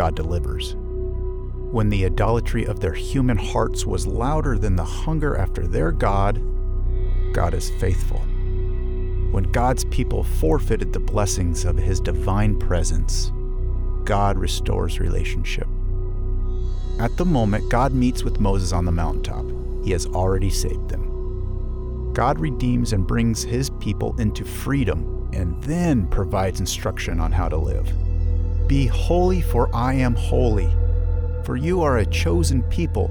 God delivers. When the idolatry of their human hearts was louder than the hunger after their God, God is faithful. When God's people forfeited the blessings of his divine presence, God restores relationship. At the moment God meets with Moses on the mountaintop, he has already saved them. God redeems and brings his people into freedom and then provides instruction on how to live. Be holy, for I am holy. For you are a chosen people,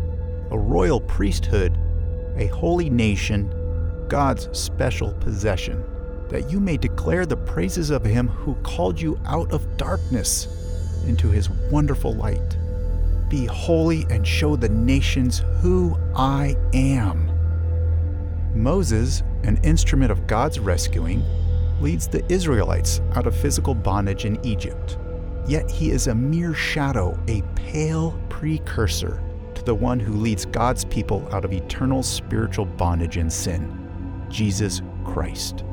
a royal priesthood, a holy nation, God's special possession, that you may declare the praises of him who called you out of darkness into his wonderful light. Be holy and show the nations who I am. Moses, an instrument of God's rescuing, leads the Israelites out of physical bondage in Egypt. Yet he is a mere shadow, a pale precursor to the one who leads God's people out of eternal spiritual bondage and sin Jesus Christ,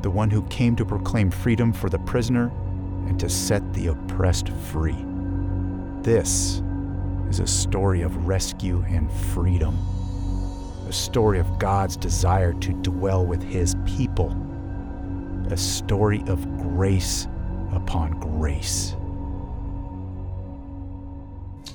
the one who came to proclaim freedom for the prisoner and to set the oppressed free. This is a story of rescue and freedom a story of God's desire to dwell with his people, a story of grace upon grace.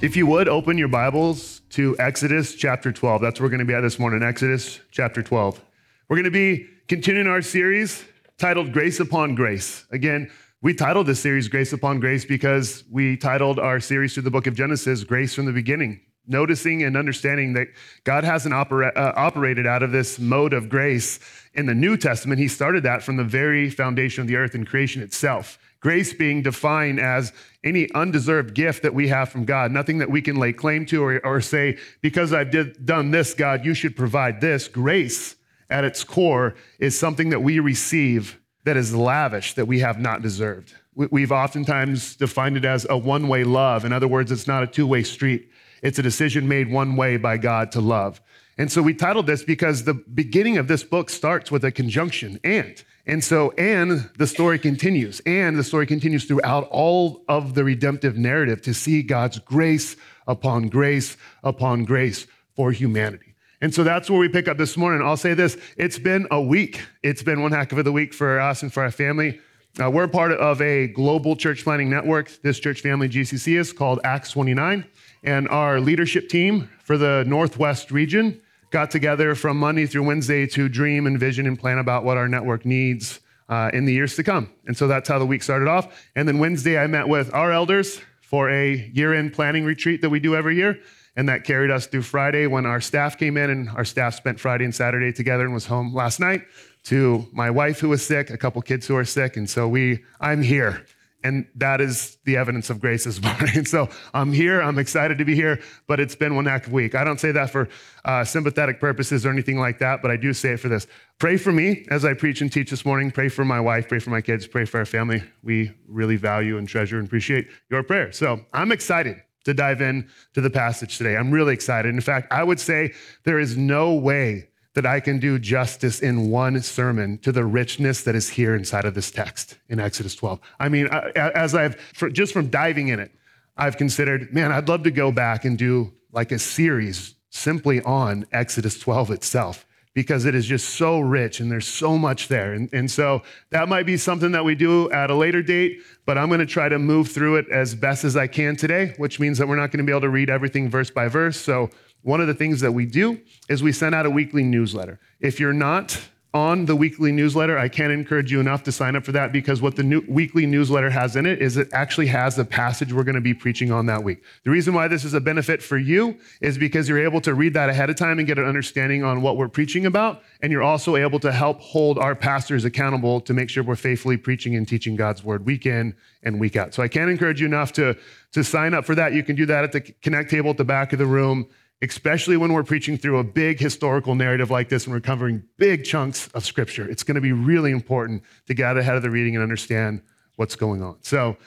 If you would, open your Bibles to Exodus chapter 12. That's where we're going to be at this morning, Exodus chapter 12. We're going to be continuing our series titled Grace Upon Grace. Again, we titled this series Grace Upon Grace because we titled our series through the book of Genesis Grace from the Beginning noticing and understanding that God hasn't opera- uh, operated out of this mode of grace in the New Testament. He started that from the very foundation of the earth and creation itself. Grace being defined as any undeserved gift that we have from God, nothing that we can lay claim to or, or say, because I've did, done this, God, you should provide this. Grace at its core is something that we receive that is lavish, that we have not deserved. We've oftentimes defined it as a one way love. In other words, it's not a two way street. It's a decision made one way by God to love. And so we titled this because the beginning of this book starts with a conjunction, and. And so, and the story continues, and the story continues throughout all of the redemptive narrative to see God's grace upon grace upon grace for humanity. And so that's where we pick up this morning. I'll say this it's been a week. It's been one heck of a week for us and for our family. Uh, we're part of a global church planting network. This church family, GCC, is called Acts 29. And our leadership team for the Northwest region got together from Monday through Wednesday to dream and vision and plan about what our network needs uh, in the years to come. And so that's how the week started off. And then Wednesday, I met with our elders for a year end planning retreat that we do every year. And that carried us through Friday when our staff came in, and our staff spent Friday and Saturday together and was home last night. To my wife who was sick, a couple kids who are sick, and so we, I'm here and that is the evidence of grace this morning. So I'm here. I'm excited to be here, but it's been one active week. I don't say that for uh, sympathetic purposes or anything like that, but I do say it for this. Pray for me as I preach and teach this morning. Pray for my wife. Pray for my kids. Pray for our family. We really value and treasure and appreciate your prayer. So I'm excited to dive in to the passage today. I'm really excited. In fact, I would say there is no way that I can do justice in one sermon to the richness that is here inside of this text in Exodus 12. I mean, as I've, just from diving in it, I've considered, man, I'd love to go back and do like a series simply on Exodus 12 itself because it is just so rich and there's so much there. And, and so that might be something that we do at a later date, but I'm going to try to move through it as best as I can today, which means that we're not going to be able to read everything verse by verse. So one of the things that we do is we send out a weekly newsletter. If you're not on the weekly newsletter. I can't encourage you enough to sign up for that because what the new weekly newsletter has in it is it actually has the passage we're going to be preaching on that week. The reason why this is a benefit for you is because you're able to read that ahead of time and get an understanding on what we're preaching about. And you're also able to help hold our pastors accountable to make sure we're faithfully preaching and teaching God's word week in and week out. So I can't encourage you enough to, to sign up for that. You can do that at the Connect table at the back of the room especially when we're preaching through a big historical narrative like this and we're covering big chunks of scripture. It's going to be really important to get ahead of the reading and understand what's going on. So,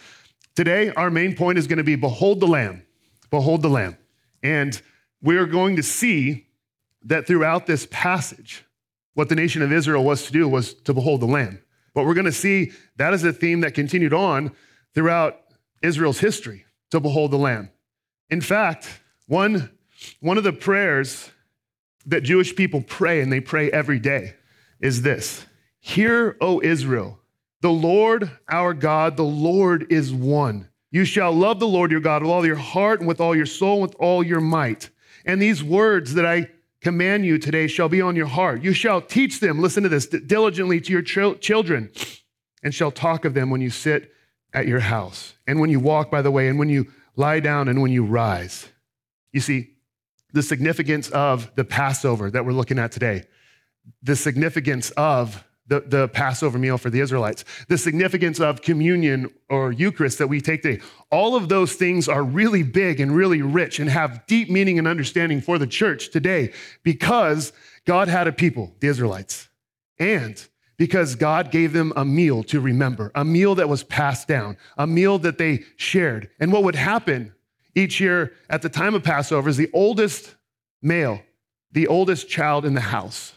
today, our main point is going to be Behold the Lamb. Behold the Lamb. And we're going to see that throughout this passage, what the nation of Israel was to do was to behold the Lamb. But we're going to see that is a theme that continued on throughout Israel's history to behold the Lamb. In fact, one one of the prayers that Jewish people pray, and they pray every day, is this Hear, O Israel, the Lord our God, the Lord is one. You shall love the Lord your God with all your heart and with all your soul and with all your might. And these words that I command you today shall be on your heart. You shall teach them, listen to this, diligently to your ch- children, and shall talk of them when you sit at your house, and when you walk by the way, and when you lie down, and when you rise. You see, the significance of the Passover that we're looking at today, the significance of the, the Passover meal for the Israelites, the significance of communion or Eucharist that we take today. All of those things are really big and really rich and have deep meaning and understanding for the church today because God had a people, the Israelites, and because God gave them a meal to remember, a meal that was passed down, a meal that they shared. And what would happen each year at the time of Passover is the oldest male, the oldest child in the house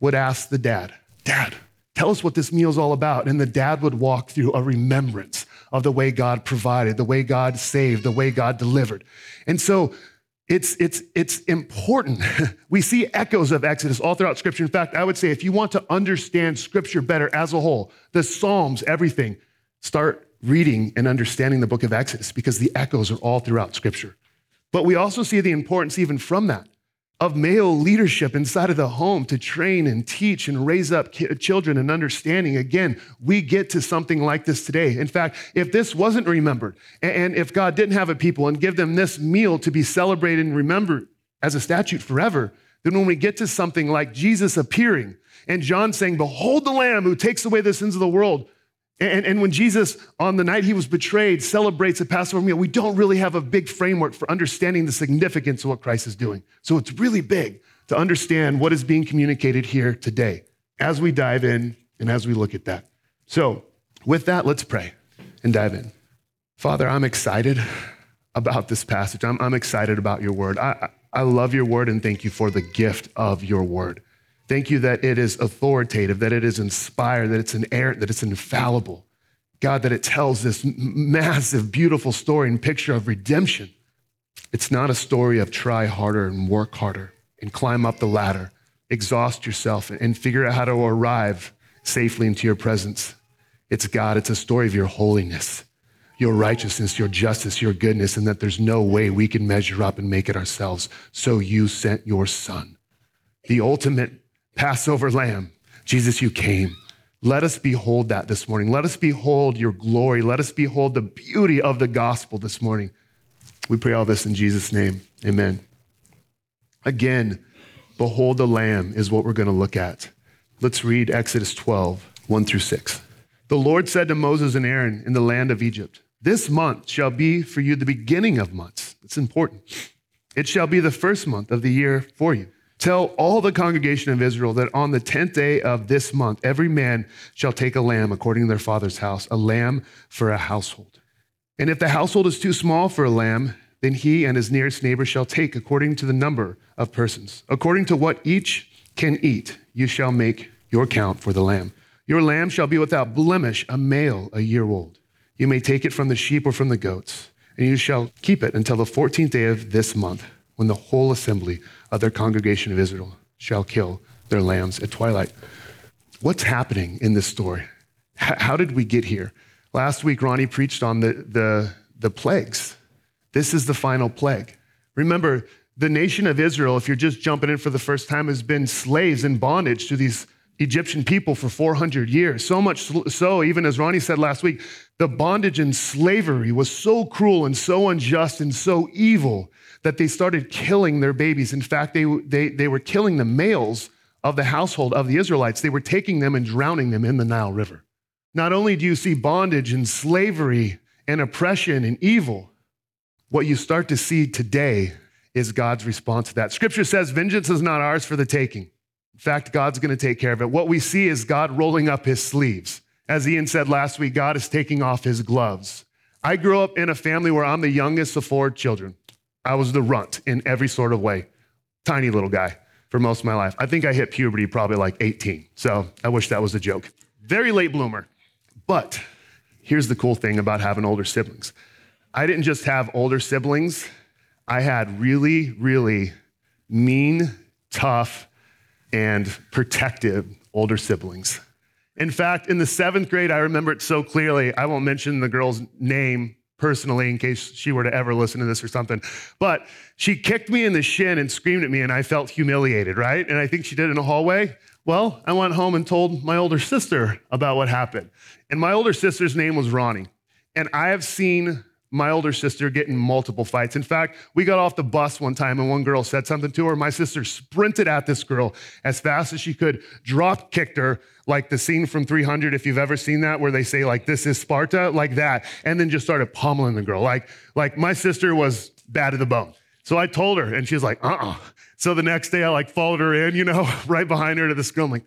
would ask the dad, Dad, tell us what this meal is all about. And the dad would walk through a remembrance of the way God provided, the way God saved, the way God delivered. And so it's, it's, it's important. we see echoes of Exodus all throughout Scripture. In fact, I would say if you want to understand Scripture better as a whole, the Psalms, everything, start reading and understanding the book of Exodus because the echoes are all throughout scripture. But we also see the importance, even from that, of male leadership inside of the home to train and teach and raise up children and understanding. Again, we get to something like this today. In fact, if this wasn't remembered, and if God didn't have a people and give them this meal to be celebrated and remembered as a statute forever, then when we get to something like Jesus appearing and John saying, Behold the Lamb who takes away the sins of the world, and, and, when Jesus, on the night he was betrayed, celebrates a Passover meal, we don't really have a big framework for understanding the significance of what Christ is doing. So it's really big to understand what is being communicated here today as we dive in and as we look at that. So, with that, let's pray and dive in. Father, I'm excited about this passage. I'm, I'm excited about your word. I, I love your word and thank you for the gift of your word. Thank you that it is authoritative, that it is inspired, that it's inerrant, that it's infallible. God, that it tells this massive, beautiful story and picture of redemption. It's not a story of try harder and work harder and climb up the ladder, exhaust yourself and figure out how to arrive safely into your presence. It's God, it's a story of your holiness, your righteousness, your justice, your goodness, and that there's no way we can measure up and make it ourselves. So you sent your son, the ultimate Passover lamb. Jesus, you came. Let us behold that this morning. Let us behold your glory. Let us behold the beauty of the gospel this morning. We pray all this in Jesus' name. Amen. Again, behold the lamb is what we're going to look at. Let's read Exodus 12, 1 through 6. The Lord said to Moses and Aaron in the land of Egypt, This month shall be for you the beginning of months. It's important. It shall be the first month of the year for you. Tell all the congregation of Israel that on the 10th day of this month, every man shall take a lamb according to their father's house, a lamb for a household. And if the household is too small for a lamb, then he and his nearest neighbor shall take according to the number of persons. According to what each can eat, you shall make your count for the lamb. Your lamb shall be without blemish, a male, a year old. You may take it from the sheep or from the goats, and you shall keep it until the 14th day of this month, when the whole assembly of their congregation of Israel shall kill their lambs at twilight. What's happening in this story? H- how did we get here? Last week, Ronnie preached on the, the, the plagues. This is the final plague. Remember, the nation of Israel, if you're just jumping in for the first time, has been slaves in bondage to these Egyptian people for 400 years. So much so, even as Ronnie said last week, the bondage and slavery was so cruel and so unjust and so evil that they started killing their babies. In fact, they, they, they were killing the males of the household of the Israelites. They were taking them and drowning them in the Nile River. Not only do you see bondage and slavery and oppression and evil, what you start to see today is God's response to that. Scripture says, Vengeance is not ours for the taking. In fact, God's going to take care of it. What we see is God rolling up his sleeves. As Ian said last week, God is taking off his gloves. I grew up in a family where I'm the youngest of four children. I was the runt in every sort of way. Tiny little guy for most of my life. I think I hit puberty probably like 18. So I wish that was a joke. Very late bloomer. But here's the cool thing about having older siblings I didn't just have older siblings, I had really, really mean, tough, and protective older siblings. In fact, in the seventh grade, I remember it so clearly. I won't mention the girl's name personally in case she were to ever listen to this or something. But she kicked me in the shin and screamed at me, and I felt humiliated, right? And I think she did in a hallway. Well, I went home and told my older sister about what happened. And my older sister's name was Ronnie. And I have seen my older sister get in multiple fights. In fact, we got off the bus one time and one girl said something to her. My sister sprinted at this girl as fast as she could, drop kicked her, like the scene from 300, if you've ever seen that, where they say, like, this is Sparta, like that, and then just started pummeling the girl. Like, like my sister was bad to the bone. So I told her, and she was like, uh uh So the next day I like followed her in, you know, right behind her to the school. I'm like,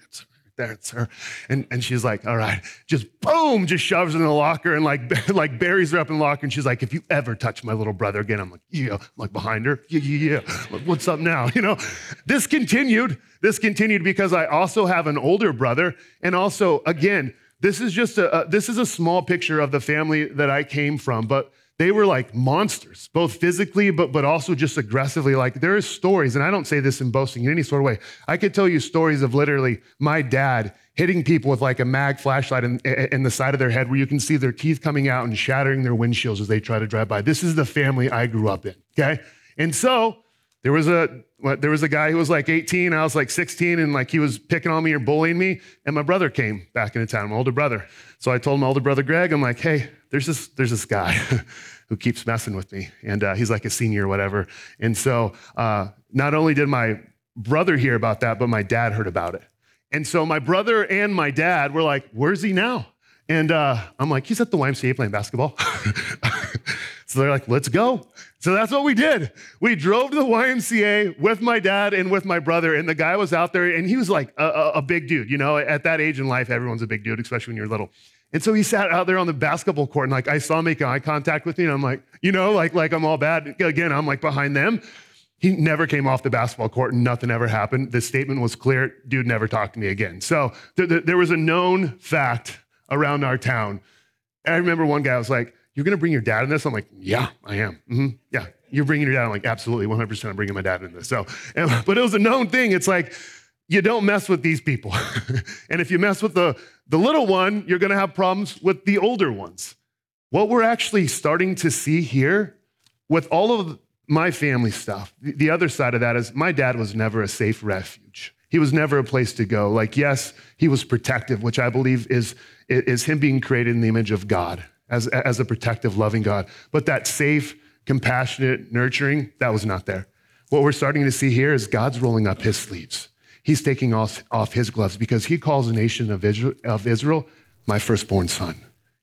her. And, and she's like, all right, just boom, just shoves her in the locker and like, like buries her up in the locker. And she's like, if you ever touch my little brother again, I'm like, yeah, I'm like behind her. Yeah, yeah, yeah. Like, what's up now? You know, this continued. This continued because I also have an older brother. And also, again, this is just a, a this is a small picture of the family that I came from, but they were like monsters, both physically, but, but also just aggressively. Like there are stories, and I don't say this in boasting in any sort of way. I could tell you stories of literally my dad hitting people with like a mag flashlight in, in the side of their head where you can see their teeth coming out and shattering their windshields as they try to drive by. This is the family I grew up in, okay? And so there was a there was a guy who was like 18, I was like 16, and like he was picking on me or bullying me. And my brother came back into town, my older brother. So I told my older brother Greg, I'm like, hey, there's this, there's this guy who keeps messing with me. And uh, he's like a senior or whatever. And so uh, not only did my brother hear about that, but my dad heard about it. And so my brother and my dad were like, where's he now? And uh, I'm like, he's at the YMCA playing basketball. so they're like, let's go. So that's what we did. We drove to the YMCA with my dad and with my brother, and the guy was out there, and he was like a, a, a big dude. You know, at that age in life, everyone's a big dude, especially when you're little. And so he sat out there on the basketball court, and like I saw him make eye contact with me, and I'm like, you know, like like I'm all bad. Again, I'm like behind them. He never came off the basketball court, and nothing ever happened. The statement was clear: dude never talked to me again. So th- th- there was a known fact around our town. And I remember one guy was like, "You're gonna bring your dad in this?" I'm like, "Yeah, I am. Mm-hmm. Yeah, you're bringing your dad." I'm like, "Absolutely, 100. percent I'm bringing my dad in this." So, and, but it was a known thing. It's like you don't mess with these people. and if you mess with the, the little one, you're going to have problems with the older ones. What we're actually starting to see here with all of my family stuff, the other side of that is my dad was never a safe refuge. He was never a place to go. Like, yes, he was protective, which I believe is, is him being created in the image of God as, as a protective, loving God. But that safe, compassionate, nurturing, that was not there. What we're starting to see here is God's rolling up his sleeves he's taking off, off his gloves because he calls the nation of Israel, of Israel my firstborn son.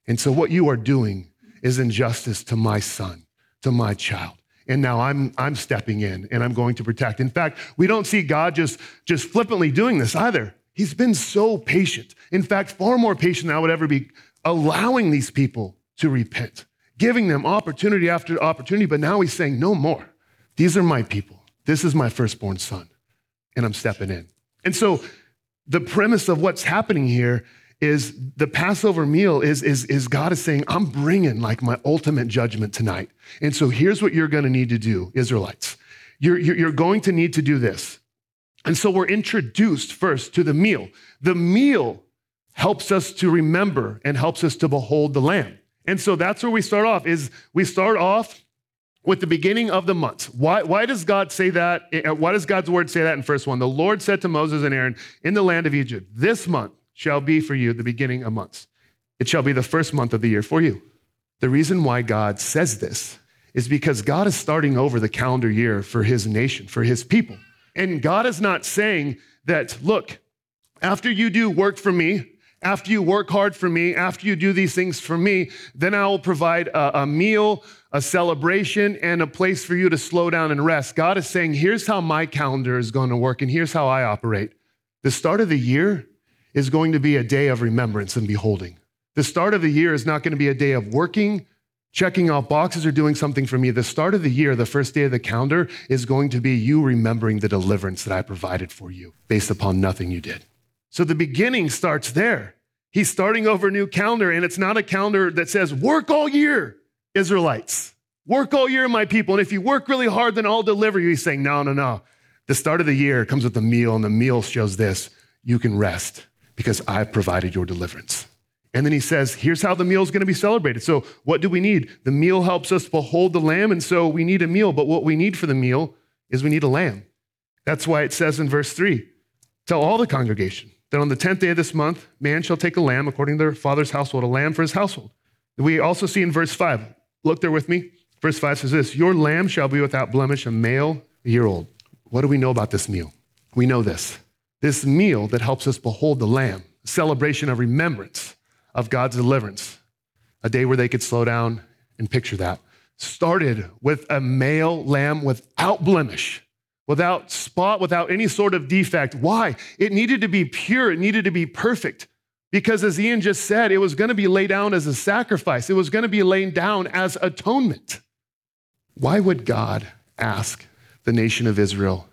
And so what you are doing is injustice to my son, to my child. And now I'm, I'm stepping in and I'm going to protect. In fact, we don't see God just, just flippantly doing this either. He's been so patient. In fact, far more patient than I would ever be, allowing these people to repent, giving them opportunity after opportunity. But now he's saying, no more. These are my people. This is my firstborn son and I'm stepping in. And so the premise of what's happening here is the Passover meal is, is, is God is saying, I'm bringing like my ultimate judgment tonight. And so here's what you're going to need to do, Israelites. You're, you're going to need to do this. And so we're introduced first to the meal. The meal helps us to remember and helps us to behold the lamb. And so that's where we start off is we start off with the beginning of the month. Why, why does God say that? Uh, why does God's word say that in verse one? The Lord said to Moses and Aaron in the land of Egypt, This month shall be for you the beginning of months. It shall be the first month of the year for you. The reason why God says this is because God is starting over the calendar year for his nation, for his people. And God is not saying that, look, after you do work for me, after you work hard for me, after you do these things for me, then I will provide a, a, meal, a celebration, and a place for you to slow down and rest. God is saying, here's how my calendar is going to work, and here's how I operate. The start of the year is going to be a day of remembrance and beholding. The start of the year is not going to be a day of working, checking off boxes, or doing something for me. The start of the year, the first day of the calendar, is going to be you remembering the deliverance that I provided for you based upon nothing you did. So the beginning starts there. He's starting over a new calendar, and it's not a calendar that says, work all year, Israelites. Work all year, my people. And if you work really hard, then I'll deliver you. He's saying, no, no, no. The start of the year comes with a meal, and the meal shows this you can rest because I've provided your deliverance. And then he says, here's how the meal is going to be celebrated. So, what do we need? The meal helps us behold the lamb, and so we need a meal. But what we need for the meal is we need a lamb. That's why it says in verse 3 tell all the congregation, that on the 10th day of this month, man shall take a lamb according to their father's household, a lamb for his household. We also see in verse 5, look there with me. Verse 5 says this Your lamb shall be without blemish, a male, year old. What do we know about this meal? We know this. This meal that helps us behold the lamb, celebration of remembrance of God's deliverance, a day where they could slow down and picture that, started with a male lamb without blemish without spot, without any sort of defect. Why? It needed to be pure, it needed to be perfect. Because as Ian just said, it was going to be laid down as a sacrifice, it was going to be laid down as atonement. Why would God ask the nation of Israel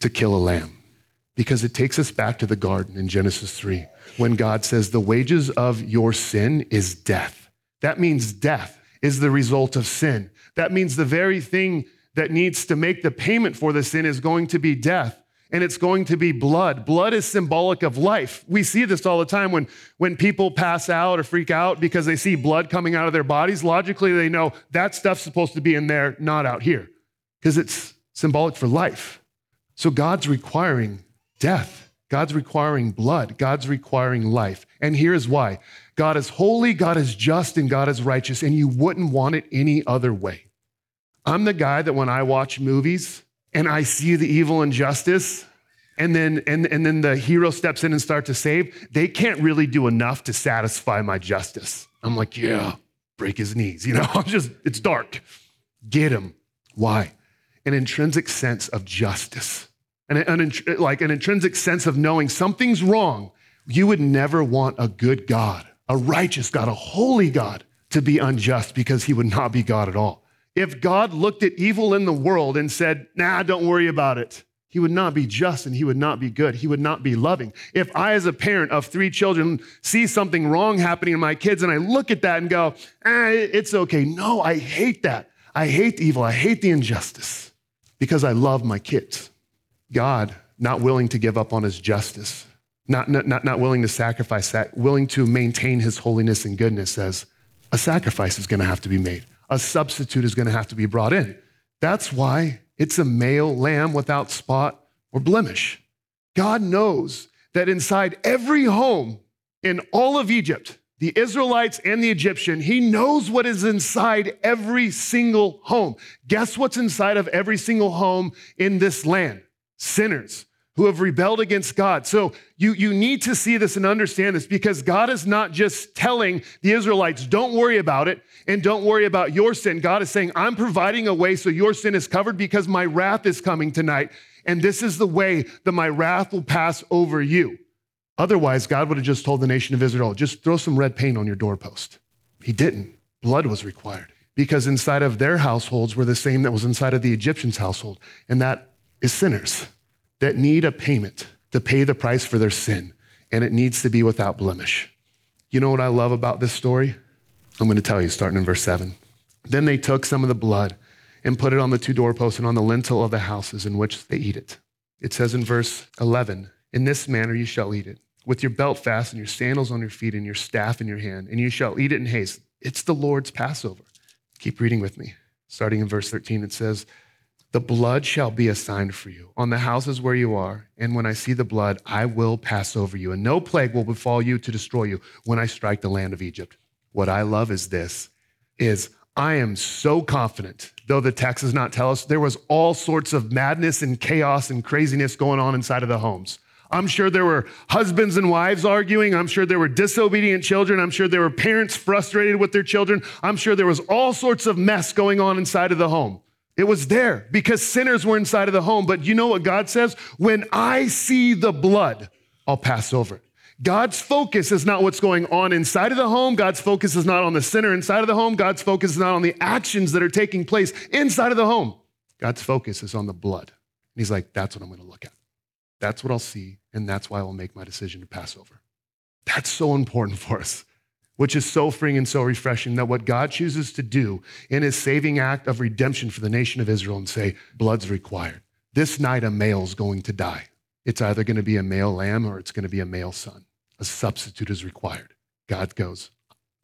to kill a lamb? Because it takes us back to the garden in Genesis 3 when God says, The wages of your sin is death. That means death is the result of sin. That means the very thing that needs to make the payment for the sin is going to be death and it's going to be blood. Blood is symbolic of life. We see this all the time when, when people pass out or freak out because they see blood coming out of their bodies. Logically, they know that stuff's supposed to be in there, not out here, because it's symbolic for life. So God's requiring death. God's requiring blood. God's requiring life. And here's why God is holy, God is just, and God is righteous, and you wouldn't want it any other way. I'm the guy that when I watch movies and I see the evil and justice, and then and, and then the hero steps in and starts to save, they can't really do enough to satisfy my justice. I'm like, yeah, break his knees. You know, I'm just, it's dark. Get him. Why? An intrinsic sense of justice. An, an, like an intrinsic sense of knowing something's wrong. You would never want a good God, a righteous God, a holy God to be unjust because he would not be God at all. If God looked at evil in the world and said, nah, don't worry about it, he would not be just and he would not be good. He would not be loving. If I, as a parent of three children, see something wrong happening to my kids and I look at that and go, eh, it's okay. No, I hate that. I hate the evil. I hate the injustice because I love my kids. God, not willing to give up on his justice, not, not, not willing to sacrifice that, willing to maintain his holiness and goodness, says a sacrifice is going to have to be made a substitute is going to have to be brought in. That's why it's a male lamb without spot or blemish. God knows that inside every home in all of Egypt, the Israelites and the Egyptian, he knows what is inside every single home. Guess what's inside of every single home in this land? Sinners who have rebelled against God. So you, you need to see this and understand this because God is not just telling the Israelites, don't worry about it and don't worry about your sin. God is saying, I'm providing a way so your sin is covered because my wrath is coming tonight. And this is the way that my wrath will pass over you. Otherwise, God would have just told the nation of Israel, just throw some red paint on your doorpost. He didn't. Blood was required because inside of their households were the same that was inside of the Egyptians' household, and that is sinners that need a payment to pay the price for their sin, and it needs to be without blemish. You know what I love about this story? I'm going to tell you, starting in verse 7. Then they took some of the blood and put it on the two doorposts and on the lintel of the houses in which they eat it. It says in verse 11, In this manner you shall eat it, with your belt fastened, your sandals on your feet, and your staff in your hand, and you shall eat it in haste. It's the Lord's Passover. Keep reading with me. Starting in verse 13, it says, The blood shall be a sign for you on the houses where you are. And when I see the blood, I will pass over you, and no plague will befall you to destroy you when I strike the land of Egypt. What I love is this is I am so confident, though the text does not tell us, there was all sorts of madness and chaos and craziness going on inside of the homes. I'm sure there were husbands and wives arguing. I'm sure there were disobedient children. I'm sure there were parents frustrated with their children. I'm sure there was all sorts of mess going on inside of the home. It was there because sinners were inside of the home. But you know what God says? When I see the blood, I'll pass over it. God's focus is not what's going on inside of the home. God's focus is not on the sinner inside of the home. God's focus is not on the actions that are taking place inside of the home. God's focus is on the blood. And he's like, that's what I'm going to look at. That's what I'll see, and that's why I will make my decision to pass over. That's so important for us, which is so freeing and so refreshing that what God chooses to do in his saving act of redemption for the nation of Israel and say, blood's required. This night, a male's going to die. It's either going to be a male lamb or it's going to be a male son. A substitute is required. God goes,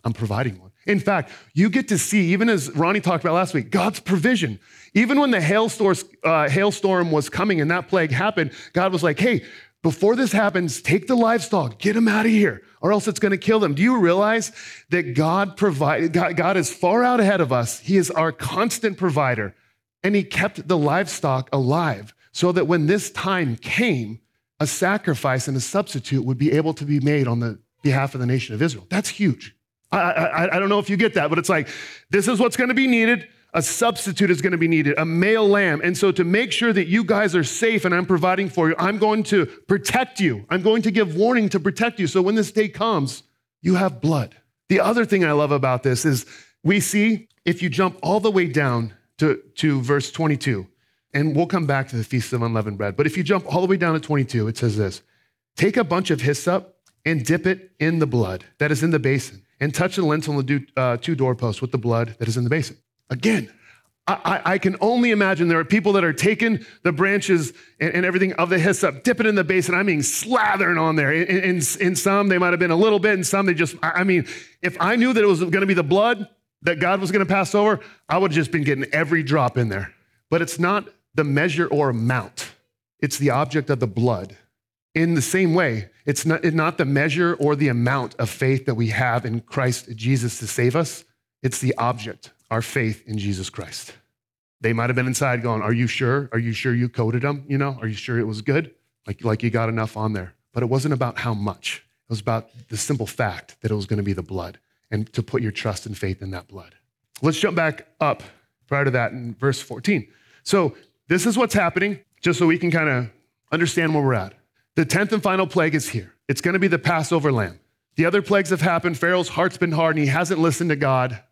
I'm providing one. In fact, you get to see, even as Ronnie talked about last week, God's provision. Even when the hailstorm, uh, hailstorm was coming and that plague happened, God was like, hey, before this happens, take the livestock, get them out of here, or else it's going to kill them. Do you realize that God provide, God, God is far out ahead of us? He is our constant provider, and He kept the livestock alive so that when this time came, a sacrifice and a substitute would be able to be made on the behalf of the nation of Israel. That's huge. I, I, I don't know if you get that, but it's like, this is what's going to be needed. A substitute is going to be needed, a male lamb. And so, to make sure that you guys are safe and I'm providing for you, I'm going to protect you. I'm going to give warning to protect you. So, when this day comes, you have blood. The other thing I love about this is we see if you jump all the way down to, to verse 22, and we'll come back to the Feast of Unleavened Bread. But if you jump all the way down to 22, it says this Take a bunch of hyssop and dip it in the blood that is in the basin, and touch the lintel and the uh, two doorposts with the blood that is in the basin. Again, I, I, can only imagine there are people that are taking the branches and, and, everything of the hyssop, dip it in the basin. I mean, slathering on there. In, in, in some, they might have been a little bit, and some, they just, I mean, if I knew that it was going to be the blood that God was going to pass over, I would have just been getting every drop in there. But it's not the measure or amount, it's the object of the blood. In the same way, it's not, it's not the measure or the amount of faith that we have in Christ Jesus to save us, it's the object, our faith in Jesus Christ. They might have been inside going, Are you sure? Are you sure you coated them? You know, are you sure it was good? Like, like you got enough on there. But it wasn't about how much, it was about the simple fact that it was going to be the blood and to put your trust and faith in that blood. Let's jump back up prior to that in verse 14. So this is what's happening, just so we can kind of understand where we're at. The 10th and final plague is here. It's going to be the Passover lamb. The other plagues have happened. Pharaoh's heart's been hard and he hasn't listened to God.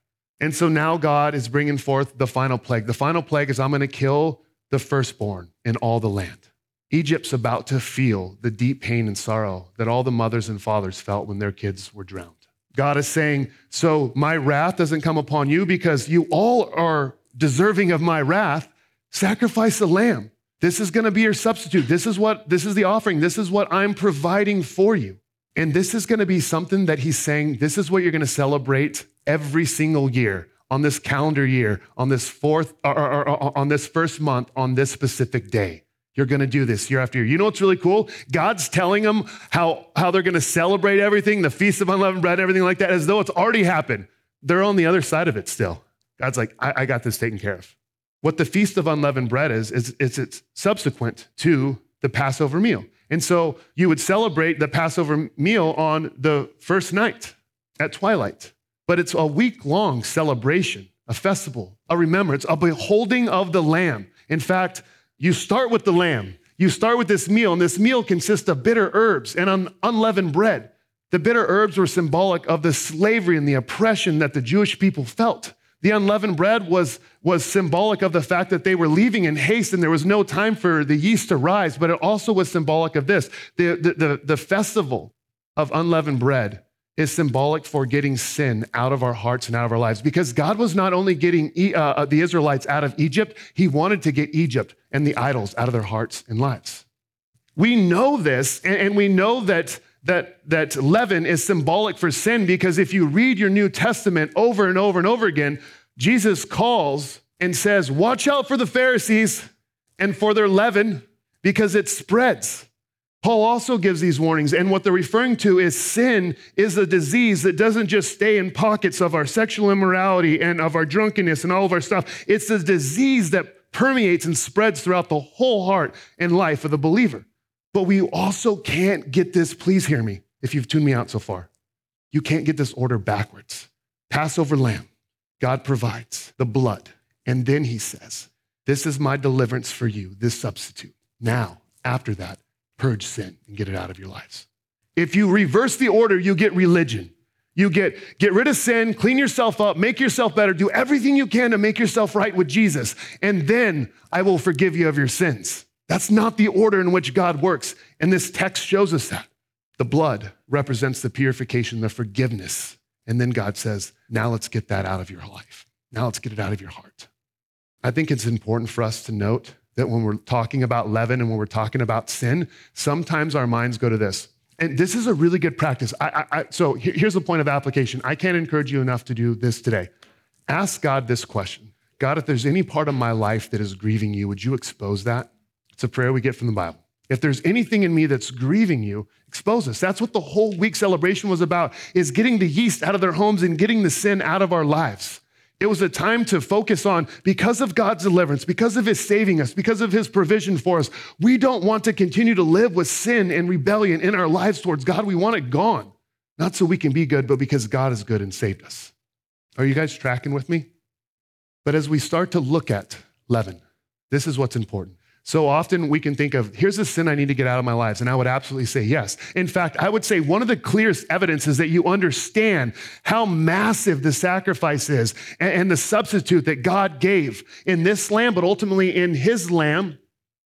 And so now God is bringing forth the final plague. The final plague is I'm going to kill the firstborn in all the land. Egypt's about to feel the deep pain and sorrow that all the mothers and fathers felt when their kids were drowned. God is saying, So my wrath doesn't come upon you because you all are deserving of my wrath. Sacrifice a lamb. This is going to be your substitute. This is what this is the offering. This is what I'm providing for you. And this is going to be something that he's saying this is what you're going to celebrate every single year on this calendar year, on this fourth or, or, or on this first month, on this specific day. You're going to do this year after year. You know what's really cool? God's telling them how, how they're going to celebrate everything, the Feast of Unleavened Bread, everything like that, as though it's already happened. They're on the other side of it still. God's like, I, I got this taken care of. What the Feast of Unleavened Bread is, is it's, it's subsequent to the Passover meal. And so you would celebrate the Passover meal on the first night at twilight. But it's a week long celebration, a festival, a remembrance, a beholding of the Lamb. In fact, you start with the Lamb. You start with this meal, and this meal consists of bitter herbs and un- unleavened bread. The bitter herbs were symbolic of the slavery and the oppression that the Jewish people felt. The unleavened bread was, was symbolic of the fact that they were leaving in haste and there was no time for the yeast to rise, but it also was symbolic of this. The, the, the, the festival of unleavened bread is symbolic for getting sin out of our hearts and out of our lives because God was not only getting uh, uh, the Israelites out of Egypt, He wanted to get Egypt and the idols out of their hearts and lives. We know this, and, and we know that that, that leaven is symbolic for sin because if you read your New Testament over and over and over again, Jesus calls and says, Watch out for the Pharisees and for their leaven because it spreads. Paul also gives these warnings, and what they're referring to is sin is a disease that doesn't just stay in pockets of our sexual immorality and of our drunkenness and all of our stuff. It's a disease that permeates and spreads throughout the whole heart and life of the believer. But we also can't get this, please hear me if you've tuned me out so far. You can't get this order backwards. Passover lamb, God provides the blood. And then he says, This is my deliverance for you, this substitute. Now, after that, purge sin and get it out of your lives. If you reverse the order, you get religion. You get get rid of sin, clean yourself up, make yourself better, do everything you can to make yourself right with Jesus, and then I will forgive you of your sins. That's not the order in which God works, and this text shows us that. The blood represents the purification, the forgiveness. And then God says, now let's get that out of your life. Now let's get it out of your heart. I think it's important for us to note that when we're talking about leaven and when we're talking about sin, sometimes our minds go to this. And this is a really good practice. I, I, I, so here's the point of application. I can't encourage you enough to do this today. Ask God this question God, if there's any part of my life that is grieving you, would you expose that? It's a prayer we get from the Bible. If there's anything in me that's grieving you, expose us. That's what the whole week celebration was about, is getting the yeast out of their homes and getting the sin out of our lives. It was a time to focus on because of God's deliverance, because of his saving us, because of his provision for us. We don't want to continue to live with sin and rebellion in our lives towards God. We want it gone. Not so we can be good, but because God is good and saved us. Are you guys tracking with me? But as we start to look at leaven, this is what's important. So often we can think of, here's a sin I need to get out of my lives. And I would absolutely say yes. In fact, I would say one of the clearest evidences that you understand how massive the sacrifice is and, the substitute that God gave in this lamb, but ultimately in his lamb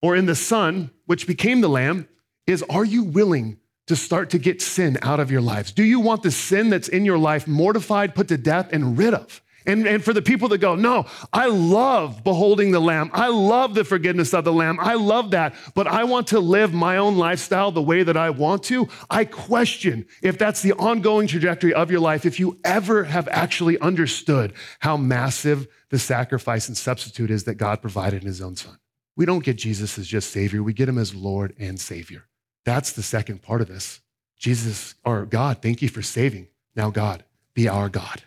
or in the son, which became the lamb, is are you willing to start to get sin out of your lives? Do you want the sin that's in your life mortified, put to death, and rid of? And, and for the people that go, no, I love beholding the Lamb. I love the forgiveness of the Lamb. I love that, but I want to live my own lifestyle the way that I want to. I question if that's the ongoing trajectory of your life, if you ever have actually understood how massive the sacrifice and substitute is that God provided in his own son. We don't get Jesus as just Savior, we get him as Lord and Savior. That's the second part of this. Jesus, or God, thank you for saving. Now, God, be our God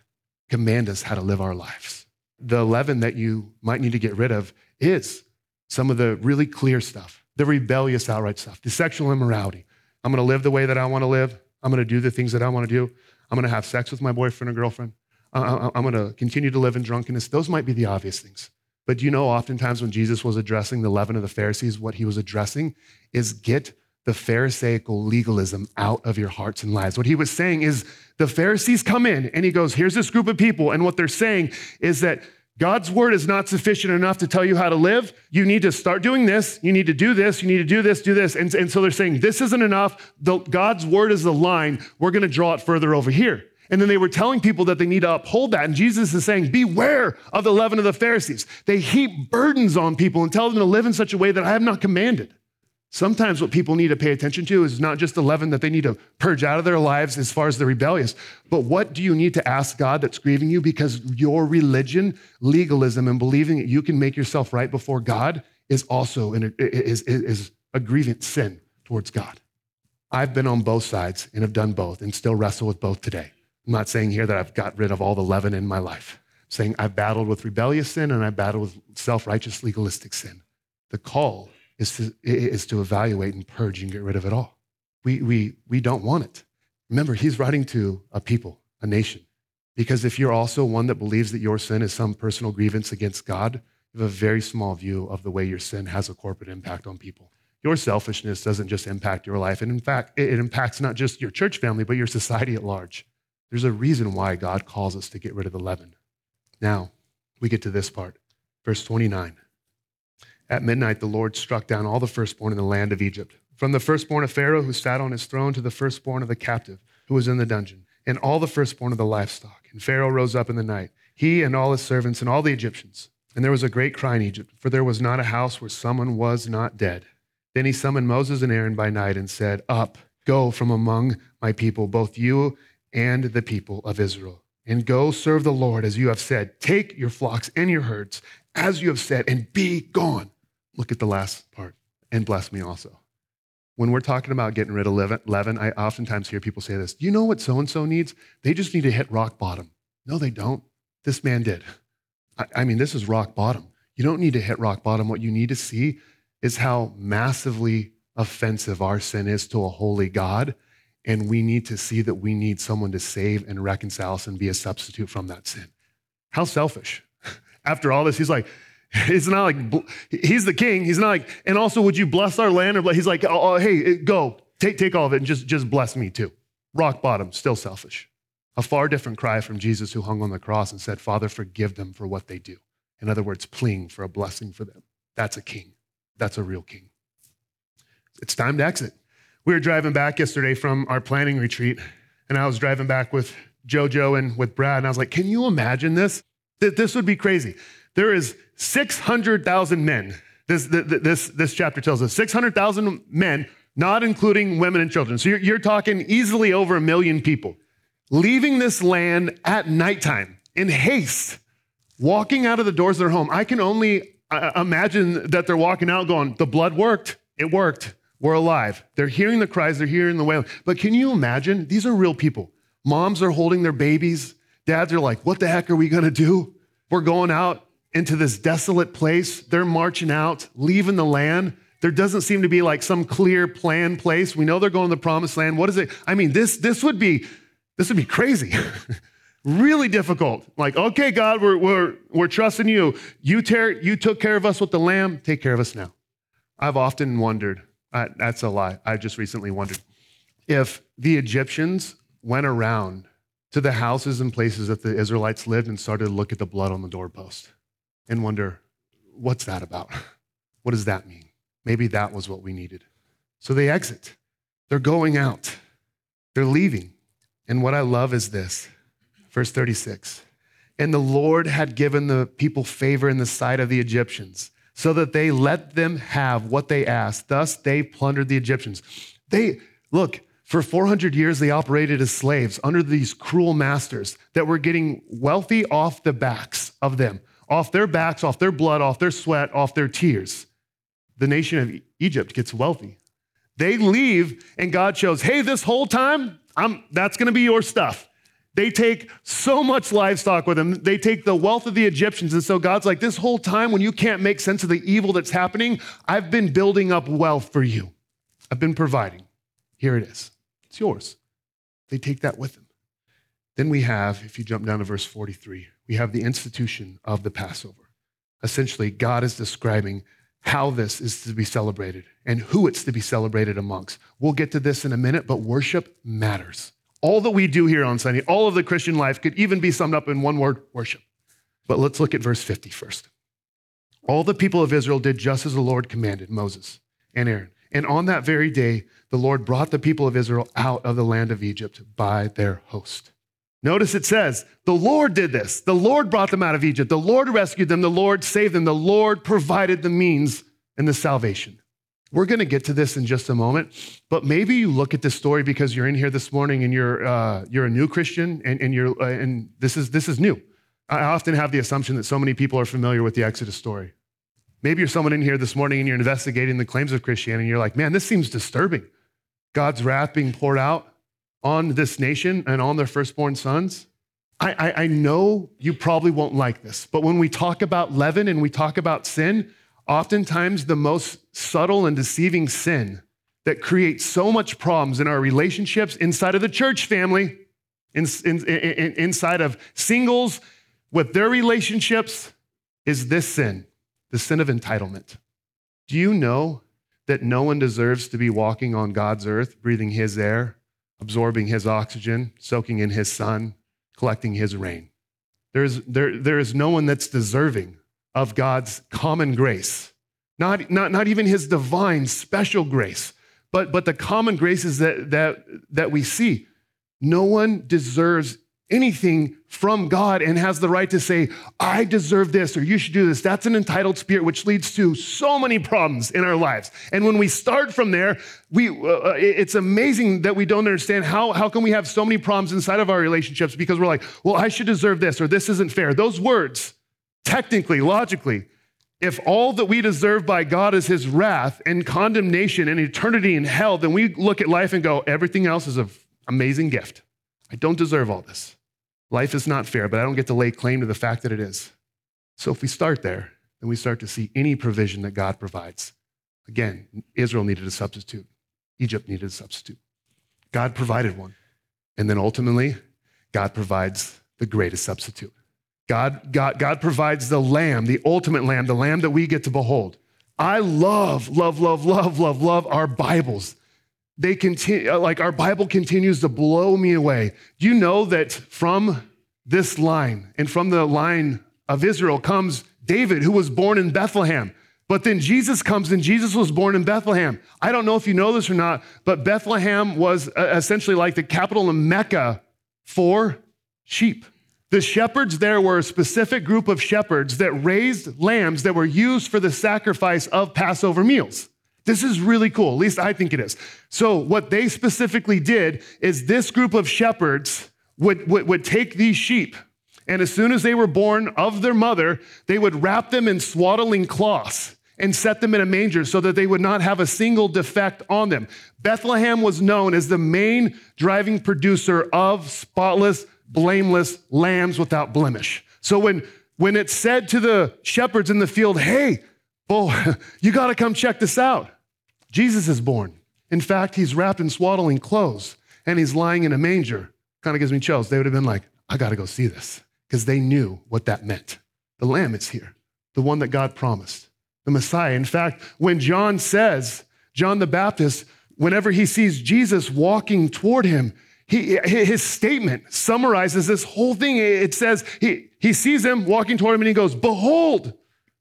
command us how to live our lives. The leaven that you might need to get rid of is some of the really clear stuff, the rebellious, outright stuff, the sexual immorality. I'm going to live the way that I want to live. I'm going to do the things that I want to do. I'm going to have sex with my boyfriend or girlfriend. I'm going to continue to live in drunkenness. Those might be the obvious things. But you know, oftentimes when Jesus was addressing the leaven of the Pharisees, what he was addressing is get the Pharisaical legalism out of your hearts and lives. What he was saying is the Pharisees come in and he goes, Here's this group of people. And what they're saying is that God's word is not sufficient enough to tell you how to live. You need to start doing this. You need to do this. You need to do this, do this. And, and so they're saying, This isn't enough. The, God's word is the line. We're going to draw it further over here. And then they were telling people that they need to uphold that. And Jesus is saying, Beware of the leaven of the Pharisees. They heap burdens on people and tell them to live in such a way that I have not commanded. Sometimes what people need to pay attention to is not just the leaven that they need to purge out of their lives as far as the rebellious, but what do you need to ask God that's grieving you? Because your religion, legalism, and believing that you can make yourself right before God is also an, is, is a grievance sin towards God. I've been on both sides and have done both and still wrestle with both today. I'm not saying here that I've got rid of all the leaven in my life. I'm saying I've battled with rebellious sin and I've battled with self righteous legalistic sin. The call is to, is to evaluate and purge and get rid of it all. We, we, we don't want it. Remember, he's writing to a people, a nation. Because if you're also one that believes that your sin is some personal grievance against God, you have a very small view of the way your sin has a corporate impact on people. Your selfishness doesn't just impact your life, and in fact, it impacts not just your church family, but your society at large. There's a reason why God calls us to get rid of the leaven. Now, we get to this part, verse 29. At midnight, the Lord struck down all the firstborn in the land of Egypt, from the firstborn of Pharaoh who sat on his throne to the firstborn of the captive who was in the dungeon, and all the firstborn of the livestock. And Pharaoh rose up in the night, he and all his servants and all the Egyptians. And there was a great cry in Egypt, for there was not a house where someone was not dead. Then he summoned Moses and Aaron by night and said, Up, go from among my people, both you and the people of Israel. and go serve the Lord as you have said. Take your flocks and your herds as you have said, and be gone. Look at the last part, and bless me also. When we're talking about getting rid of leaven, I oftentimes hear people say this you know what so and so needs? They just need to hit rock bottom. No, they don't. This man did. I, I mean, this is rock bottom. You don't need to hit rock bottom. What you need to see is how massively offensive our sin is to a holy God. And we need to see that we need someone to save and reconcile us and be a substitute from that sin. How selfish. After all this, he's like, He's not like, he's the king. He's not like, and also, would you bless our land? Or he's like, oh, oh, hey, uh, go, take, take all of it and just, just bless me too. Rock bottom, still selfish. A far different cry from Jesus who hung on the cross and said, Father, forgive them for what they do. In other words, pleading for a blessing for them. That's a king. That's a real king. It's time to exit. We were driving back yesterday from our planning retreat, and I was driving back with JoJo and with Brad, and I was like, can you imagine this? That this would be crazy. There is 600,000 men. This, this, this chapter tells us 600,000 men, not including women and children. So you're, you're talking easily over a million people leaving this land at nighttime in haste, walking out of the doors of their home. I can only uh, imagine that they're walking out going, The blood worked. It worked. We're alive. They're hearing the cries, they're hearing the wailing. But can you imagine? These are real people. Moms are holding their babies. Dads are like, What the heck are we going to do? We're going out into this desolate place. They're marching out, leaving the land. There doesn't seem to be like some clear plan place. We know they're going to the promised land. What is it? I mean, this, this would be this would be crazy. really difficult. Like, okay, God, we're, we're, we're trusting you. You, tear, you took care of us with the lamb, take care of us now. I've often wondered, uh, that's a lie. I just recently wondered if the Egyptians went around to the houses and places that the Israelites lived and started to look at the blood on the doorpost and wonder, what's that about? What does that mean? Maybe that was what we needed. So they exit. They're going out. They're leaving. And what I love is this verse 36. And the Lord had given the people favor in the sight of the Egyptians, so that they let them have what they asked. Thus they plundered the Egyptians. They, look, for 400 years, they operated as slaves under these cruel masters that were getting wealthy off the backs of them off their backs, off their blood, off their sweat, off their tears. The nation of Egypt gets wealthy. They leave, and God shows, hey, this whole time, I'm, that's going to be your stuff. They take so much livestock with them. They take the wealth of the Egyptians. And so God's like, this whole time, when you can't make sense of the evil that's happening, I've been building up wealth for you. I've been providing. Here it is. It's yours. They take that with them. Then we have, if you jump down to verse 43, we have the institution of the Passover. Essentially, God is describing how this is to be celebrated and who it's to be celebrated amongst. We'll get to this in a minute, but worship matters. All that we do here on Sunday, all of the Christian life could even be summed up in one word worship. But let's look at verse 50 first. All the people of Israel did just as the Lord commanded Moses and Aaron. And on that very day, the Lord brought the people of Israel out of the land of Egypt by their host. Notice it says, the Lord did this. The Lord brought them out of Egypt. The Lord rescued them. The Lord saved them. The Lord provided the means and the salvation. We're going to get to this in just a moment, but maybe you look at this story because you're in here this morning and you're, uh, you're a new Christian and, and, you're, uh, and this, is, this is new. I often have the assumption that so many people are familiar with the Exodus story. Maybe you're someone in here this morning and you're investigating the claims of Christianity and you're like, man, this seems disturbing. God's wrath being poured out on this nation and on their firstborn sons. I, I, I, know you probably won't like this, but when we talk about leaven and we talk about sin, oftentimes the most subtle and deceiving sin that creates so much problems in our relationships inside of the church family, in, in, in, inside of singles with their relationships, is this sin, the sin of entitlement. Do you know that no one deserves to be walking on God's earth, breathing his air, absorbing his oxygen, soaking in his sun, collecting his rain. There's, there, there is no one that's deserving of God's common grace, not, not, not even his divine special grace, but, but the common graces that, that, that we see. No one deserves anything from God and has the right to say, I deserve this or you should do this. That's an entitled spirit, which leads to so many problems in our lives. And when we start from there, we, uh, it's amazing that we don't understand how, how can we have so many problems inside of our relationships because we're like, well, I should deserve this or this isn't fair. Those words, technically, logically, if all that we deserve by God is his wrath and condemnation and eternity in hell, then we look at life and go, everything else is an amazing gift. I don't deserve all this. Life is not fair, but I don't get to lay claim to the fact that it is. So if we start there, then we start to see any provision that God provides. Again, Israel needed a substitute, Egypt needed a substitute. God provided one. And then ultimately, God provides the greatest substitute. God, God, God provides the lamb, the ultimate lamb, the lamb that we get to behold. I love, love, love, love, love, love our Bibles they continue, uh, like our Bible continues to blow me away. Do you know that from this line and from the line of Israel comes David, who was born in Bethlehem? But then Jesus comes and Jesus was born in Bethlehem. I don't know if you know this or not, but Bethlehem was uh, essentially like the capital of Mecca for sheep. The shepherds there were a specific group of shepherds that raised lambs that were used for the sacrifice of Passover meals. This is really cool. At least I think it is. So, what they specifically did is this group of shepherds would, would, would, take these sheep, and as soon as they were born of their mother, they would wrap them in swaddling cloths and set them in a manger so that they would not have a single defect on them. Bethlehem was known as the main driving producer of spotless, blameless lambs without blemish. So, when, when it said to the shepherds in the field, hey, oh, you got to come check this out. Jesus is born. In fact, he's wrapped in swaddling clothes and he's lying in a manger. Kind of gives me chills. They would have been like, I got to go see this because they knew what that meant. The Lamb is here, the one that God promised, the Messiah. In fact, when John says, John the Baptist, whenever he sees Jesus walking toward him, he, his statement summarizes this whole thing. It says he, he sees him walking toward him and he goes, Behold,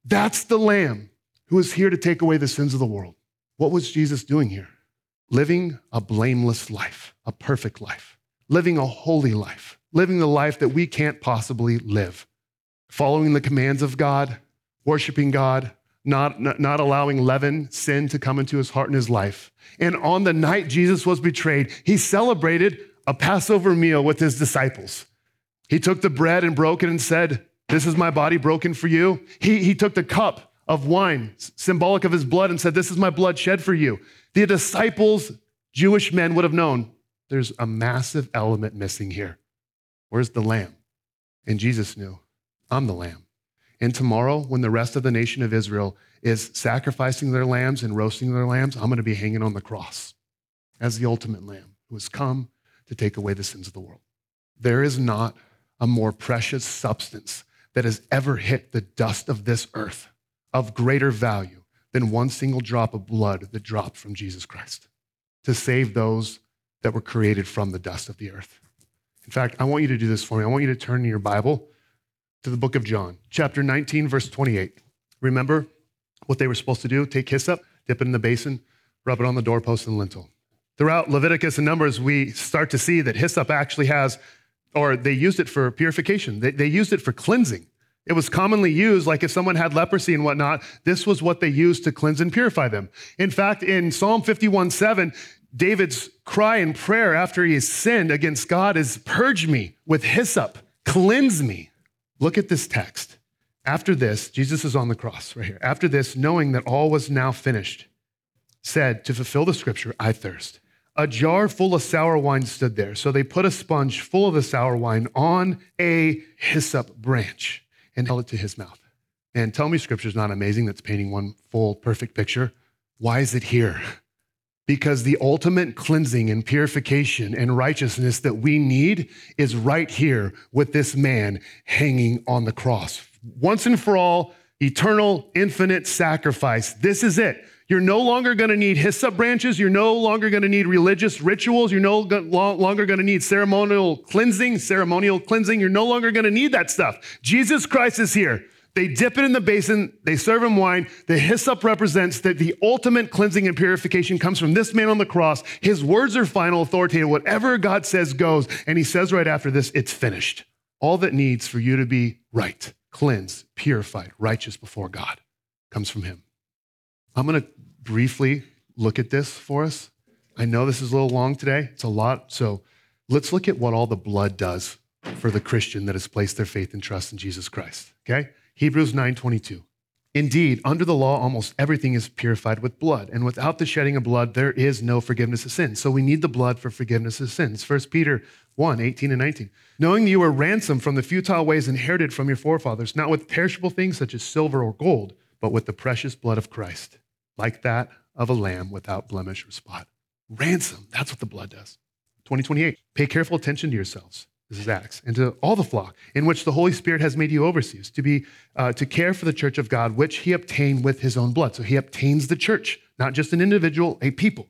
that's the Lamb who is here to take away the sins of the world. What was Jesus doing here? Living a blameless life, a perfect life, living a holy life, living the life that we can't possibly live, following the commands of God, worshiping God, not, not, not, allowing leaven, sin to come into his heart and his life. And on the night Jesus was betrayed, he celebrated a Passover meal with his disciples. He took the bread and broke it and said, This is my body broken for you. He, he took the cup of wine, symbolic of his blood, and said, This is my blood shed for you. The disciples, Jewish men, would have known there's a massive element missing here. Where's the lamb? And Jesus knew, I'm the lamb. And tomorrow, when the rest of the nation of Israel is sacrificing their lambs and roasting their lambs, I'm going to be hanging on the cross as the ultimate lamb who has come to take away the sins of the world. There is not a more precious substance that has ever hit the dust of this earth of greater value than one single drop of blood that dropped from Jesus Christ to save those that were created from the dust of the earth. In fact, I want you to do this for me. I want you to turn in your Bible to the book of John, chapter 19, verse 28. Remember what they were supposed to do? Take hyssop, dip it in the basin, rub it on the doorpost and lintel. Throughout Leviticus and Numbers, we start to see that hyssop actually has, or they used it for purification, they, they used it for cleansing. It was commonly used, like if someone had leprosy and whatnot, this was what they used to cleanse and purify them. In fact, in Psalm 51 7, David's cry and prayer after he has sinned against God is, Purge me with hyssop, cleanse me. Look at this text. After this, Jesus is on the cross right here. After this, knowing that all was now finished, said, To fulfill the scripture, I thirst. A jar full of sour wine stood there. So they put a sponge full of the sour wine on a hyssop branch and held it to his mouth. And tell me scripture's not amazing that's painting one full, perfect picture. Why is it here? Because the ultimate cleansing and purification and righteousness that we need is right here with this man hanging on the cross. Once and for all, eternal, infinite sacrifice. This is it. You're no longer going to need hyssop branches. You're no longer going to need religious rituals. You're no longer going to need ceremonial cleansing, ceremonial cleansing. You're no longer going to need that stuff. Jesus Christ is here. They dip it in the basin, they serve him wine. The hyssop represents that the ultimate cleansing and purification comes from this man on the cross. His words are final, authoritative. Whatever God says goes. And he says right after this, it's finished. All that needs for you to be right, cleansed, purified, righteous before God comes from him. I'm going to briefly look at this for us. I know this is a little long today, it's a lot. So let's look at what all the blood does for the Christian that has placed their faith and trust in Jesus Christ. Okay? Hebrews 9:22. Indeed, under the law, almost everything is purified with blood, and without the shedding of blood, there is no forgiveness of sins. So we need the blood for forgiveness of sins. 1 Peter 1, 18 and 19. Knowing that you were ransomed from the futile ways inherited from your forefathers, not with perishable things such as silver or gold, but with the precious blood of Christ, like that of a lamb without blemish or spot. Ransom, that's what the blood does. 2028. Pay careful attention to yourselves this is Acts, and to all the flock in which the Holy Spirit has made you overseers to be uh, to care for the church of God, which He obtained with His own blood. So He obtains the church, not just an individual, a people.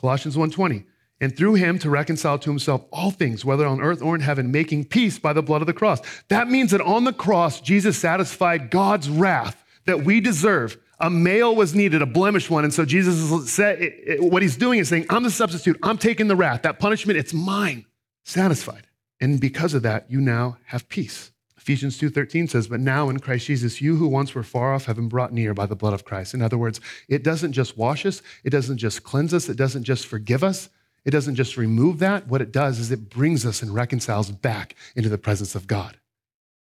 Colossians 1:20, and through Him to reconcile to Himself all things, whether on earth or in heaven, making peace by the blood of the cross. That means that on the cross, Jesus satisfied God's wrath that we deserve. A male was needed, a blemished one, and so Jesus is said, what He's doing is saying, "I'm the substitute. I'm taking the wrath. That punishment, it's mine." Satisfied. And because of that, you now have peace. Ephesians 2:13 says, "But now in Christ Jesus, you who once were far off have been brought near by the blood of Christ." In other words, it doesn't just wash us, it doesn't just cleanse us, it doesn't just forgive us, it doesn't just remove that. What it does is it brings us and reconciles back into the presence of God.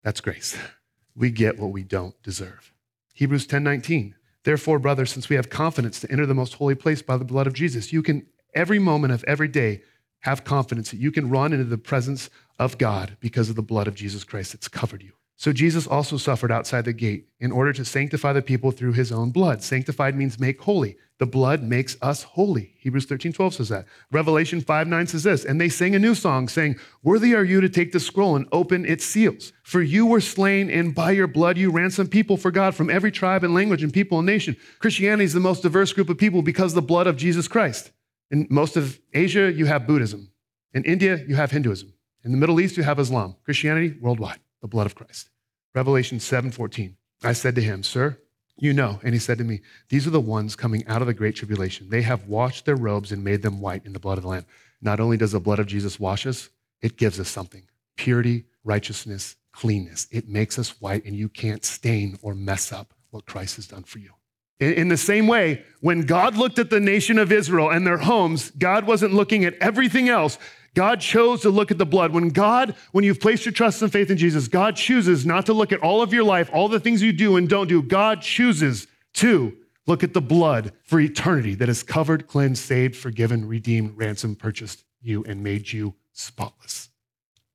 That's grace. We get what we don't deserve. Hebrews 10:19. Therefore, brothers, since we have confidence to enter the most holy place by the blood of Jesus, you can every moment of every day have confidence that you can run into the presence of God because of the blood of Jesus Christ that's covered you. So Jesus also suffered outside the gate in order to sanctify the people through his own blood. Sanctified means make holy. The blood makes us holy. Hebrews 13, 12 says that. Revelation 5, 9 says this, and they sang a new song saying, Worthy are you to take the scroll and open its seals. For you were slain, and by your blood you ransomed people for God from every tribe and language and people and nation. Christianity is the most diverse group of people because of the blood of Jesus Christ. In most of Asia, you have Buddhism. In India, you have Hinduism. In the Middle East, you have Islam. Christianity, worldwide, the blood of Christ. Revelation 7:14. I said to him, Sir, you know. And he said to me, These are the ones coming out of the great tribulation. They have washed their robes and made them white in the blood of the Lamb. Not only does the blood of Jesus wash us, it gives us something purity, righteousness, cleanness. It makes us white, and you can't stain or mess up what Christ has done for you. In the same way, when God looked at the nation of Israel and their homes, God wasn't looking at everything else. God chose to look at the blood. When God, when you've placed your trust and faith in Jesus, God chooses not to look at all of your life, all the things you do and don't do. God chooses to look at the blood for eternity that has covered, cleansed, saved, forgiven, redeemed, ransomed, purchased you, and made you spotless.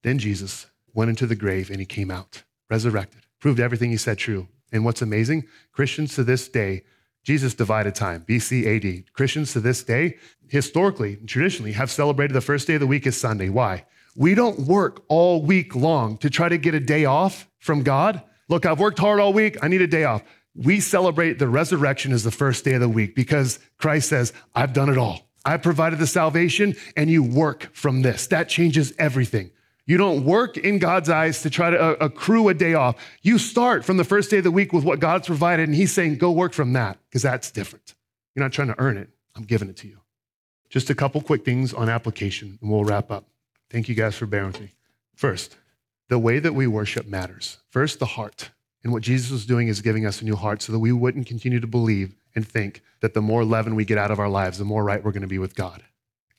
Then Jesus went into the grave and he came out, resurrected, proved everything he said true. And what's amazing, Christians to this day Jesus divided time, BC AD. Christians to this day, historically and traditionally, have celebrated the first day of the week as Sunday. Why? We don't work all week long to try to get a day off from God. Look, I've worked hard all week. I need a day off. We celebrate the resurrection as the first day of the week because Christ says, I've done it all. I provided the salvation and you work from this. That changes everything. You don't work in God's eyes to try to uh, accrue a day off. You start from the first day of the week with what God's provided, and He's saying, go work from that, because that's different. You're not trying to earn it, I'm giving it to you. Just a couple quick things on application, and we'll wrap up. Thank you guys for bearing with me. First, the way that we worship matters. First, the heart. And what Jesus was doing is giving us a new heart so that we wouldn't continue to believe and think that the more leaven we get out of our lives, the more right we're going to be with God.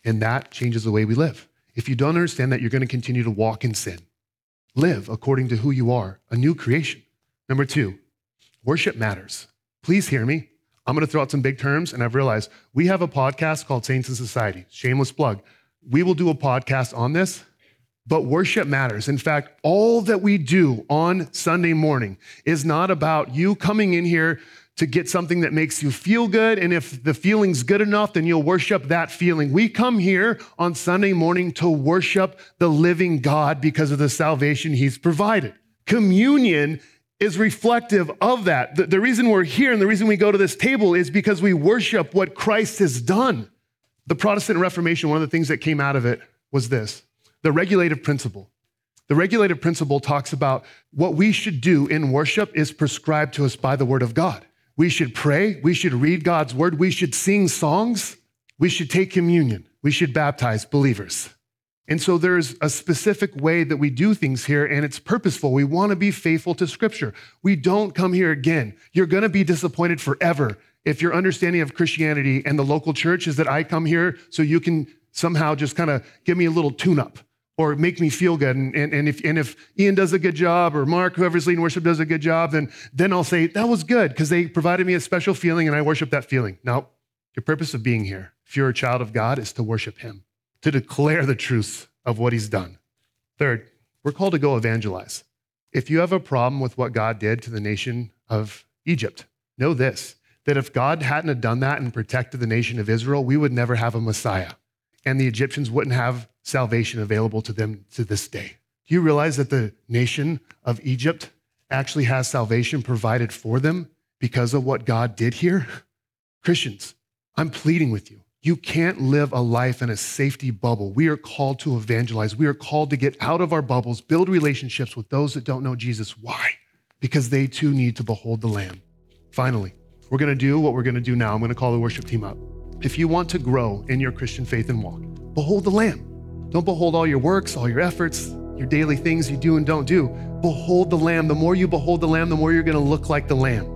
And that changes the way we live. If you don't understand that, you're going to continue to walk in sin. Live according to who you are, a new creation. Number two, worship matters. Please hear me. I'm going to throw out some big terms, and I've realized we have a podcast called Saints in Society. Shameless plug. We will do a podcast on this, but worship matters. In fact, all that we do on Sunday morning is not about you coming in here to get something that makes you feel good. And if the feeling's good enough, then you'll worship that feeling. We come here on Sunday morning to worship the living God because of the salvation he's provided. Communion is reflective of that. The, the, reason we're here and the reason we go to this table is because we worship what Christ has done. The Protestant Reformation, one of the things that came out of it was this the regulative principle. The regulative principle talks about what we should do in worship is prescribed to us by the word of God. We should pray, we should read God's word, we should sing songs, we should take communion, we should baptize believers. And so there's a specific way that we do things here, and it's purposeful. We want to be faithful to Scripture. We don't come here again. You're going to be disappointed forever if your understanding of Christianity and the local church is that I come here so you can somehow just kind of give me a little tune up or make me feel good. And, and, and, if, and if Ian does a good job or Mark, whoever's leading worship, does a good job, then, then I'll say, that was good because they provided me a special feeling and I worship that feeling. No, your purpose of being here, if you're a child of God, is to worship Him to declare the truth of what he's done. Third, we're called to go evangelize. If you have a problem with what God did to the nation of Egypt, know this that if God hadn't have done that and protected the nation of Israel, we would never have a Messiah. And the Egyptians wouldn't have salvation available to them to this day. Do you realize that the nation of Egypt actually has salvation provided for them because of what God did here? Christians, I'm pleading with you. You can't live a life in a safety bubble. We are called to evangelize. We are called to get out of our bubbles, build relationships with those that don't know Jesus. Why? Because they too need to behold the Lamb. Finally, we're going to do what we're going to do now. I'm going to call the worship team up. If you want to grow in your Christian faith and walk, behold the Lamb. Don't behold all your works, all your efforts, your daily things you do and don't do. Behold the Lamb. The more you behold the Lamb, the more you're going to look like the Lamb.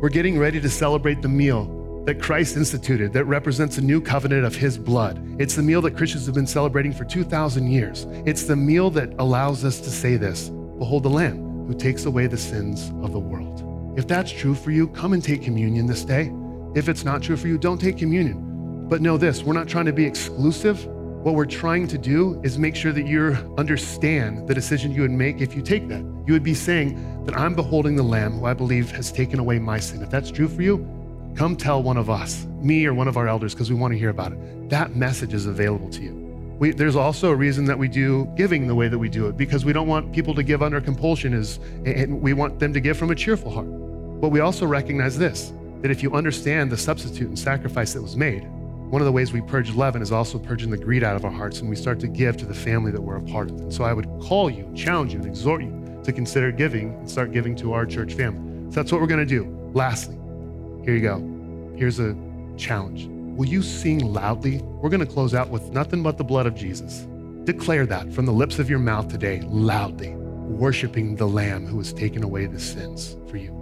We're getting ready to celebrate the meal that Christ instituted that represents a new covenant of his blood. It's the meal that Christians have been celebrating for 2,000 years. It's the meal that allows us to say this Behold the Lamb who takes away the sins of the world. If that's true for you, come and take communion this day. If it's not true for you, don't take communion. But know this we're not trying to be exclusive. What we're trying to do is make sure that you understand the decision you would make if you take that. You would be saying that I'm beholding the Lamb who I believe has taken away my sin. If that's true for you, come tell one of us, me or one of our elders, because we want to hear about it. That message is available to you. We, there's also a reason that we do giving the way that we do it, because we don't want people to give under compulsion, is, and we want them to give from a cheerful heart. But we also recognize this that if you understand the substitute and sacrifice that was made, one of the ways we purge leaven is also purging the greed out of our hearts, and we start to give to the family that we're a part of. And so I would call you, challenge you, and exhort you to consider giving and start giving to our church family. So that's what we're going to do. Lastly, here you go. Here's a challenge. Will you sing loudly? We're going to close out with nothing but the blood of Jesus. Declare that from the lips of your mouth today, loudly, worshiping the Lamb who has taken away the sins for you.